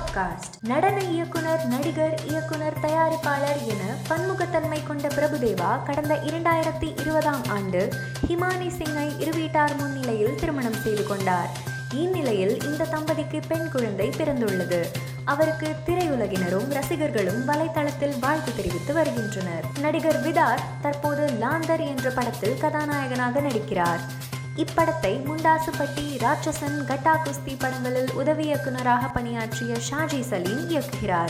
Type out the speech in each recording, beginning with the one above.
Podcast நடன இயக்குனர் நடிகர் இயக்குனர் தயாரிப்பாளர் என பன்முகத்தன்மை கொண்ட பிரபுதேவா கடந்த இரண்டாயிரத்தி இருபதாம் ஆண்டு ஹிமானி சிங்கை இருவீட்டார் முன்னிலையில் திருமணம் செய்து கொண்டார். இந்நிலையில் இந்த தம்பதிக்கு பெண் குழந்தை பிறந்துள்ளது. அவருக்கு திரையுலகினரும் ரசிகர்களும் வலைதளத்தில் வாழ்த்து தெரிவித்து வருகின்றனர். நடிகர் விதார் தற்போது லாந்தர் என்ற படத்தில் கதாநாயகனாக நடிக்கிறார். இப்படத்தை முண்டாசுப்பட்டி ராட்சசன் கட்டா குஸ்தி படங்களில் உதவி இயக்குநராக பணியாற்றிய ஷாஜி சலீம் இயக்குகிறார்.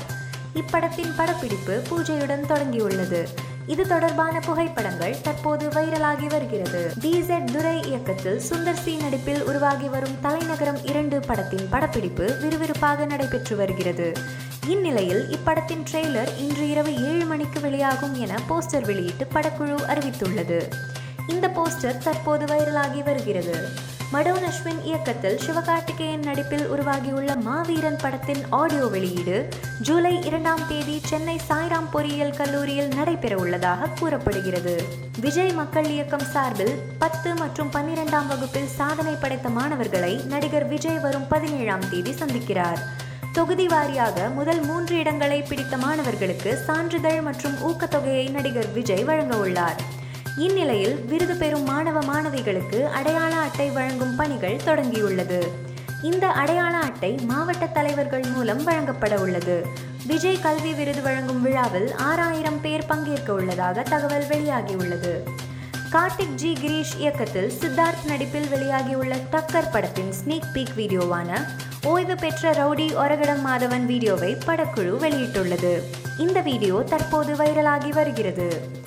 இப்படத்தின் படப்பிடிப்பு பூஜையுடன் தொடங்கியுள்ளது. இது தொடர்பான புகைப்படங்கள் தற்போது வைரலாகி வருகிறது. டிசெட் துரை இயக்கத்தில் சுந்தர் சி நடிப்பில் உருவாகி வரும் தலைநகரம் இரண்டு படத்தின் படப்பிடிப்பு விறுவிறுப்பாக நடைபெற்று வருகிறது. இந்நிலையில் இப்படத்தின் ட்ரெய்லர் இன்று இரவு ஏழு மணிக்கு வெளியாகும் என போஸ்டர் வெளியிட்டு படக்குழு அறிவித்துள்ளது. இந்த போஸ்டர் தற்போது வைரலாகி வருகிறது. மடோன் அஸ்வின் இயக்கத்தில் சிவகார்த்திகேயன் நடிப்பில் உருவாகியுள்ள மாவீரன் படத்தின் ஆடியோ வெளியீடு ஜூலை இரண்டாம் தேதி சென்னை சாய்ராம் பொறியியல் கல்லூரியில் நடைபெற உள்ளதாக கூறப்படுகிறது. விஜய் மக்கள் இயக்கம் சார்பில் பத்து மற்றும் பன்னிரெண்டாம் வகுப்பில் சாதனை படைத்த மாணவர்களை நடிகர் விஜய் வரும் பதினேழாம் தேதி சந்திக்கிறார். தொகுதி வாரியாக முதல் மூன்று இடங்களை பிடித்த மாணவர்களுக்கு சான்றிதழ் மற்றும் ஊக்கத்தொகையை நடிகர் விஜய் வழங்க உள்ளார். இந்நிலையில் விருது பெறும் மாணவ மாணவிகளுக்கு அடையாள அட்டை வழங்கும் பணிகள் தொடங்கியுள்ளது. இந்த அடையாள அட்டை மாவட்ட தலைவர்கள் மூலம் வழங்கப்பட உள்ளது. விஜய் கல்வி விருது வழங்கும் விழாவில் ஆறாயிரம் பேர் பங்கேற்க உள்ளதாக தகவல் வெளியாகியுள்ளது. கார்த்திக் ஜி கிரீஷ் இயக்கத்தில் சித்தார்த் நடிப்பில் வெளியாகியுள்ள டக்கர் படத்தின் ஸ்னீக் பீக் வீடியோவான ஓய்வு பெற்ற ரவுடி ஒரகடம் மாதவன் வீடியோவை படக்குழு வெளியிட்டுள்ளது. இந்த வீடியோ தற்போது வைரலாகி வருகிறது.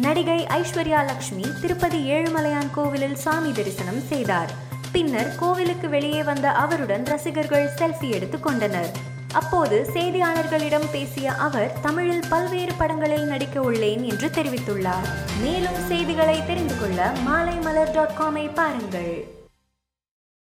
நடிகை ஐஸ்வர்யா லக்ஷ்மி திருப்பதி ஏழுமலையான் கோவிலில் சாமி தரிசனம் செய்தார். பின்னர் கோவிலுக்கு வெளியே வந்த அவருடன் ரசிகர்கள் செல்ஃபி எடுத்துக் கொண்டனர். அப்போது செய்தியாளர்களிடம் பேசிய அவர் தமிழில் பல்வேறு படங்களில் நடிக்க உள்ளேன் என்று தெரிவித்துள்ளார். மேலும் செய்திகளை தெரிந்து கொள்ள மாலை மலர் டாட் காமை பாருங்கள்.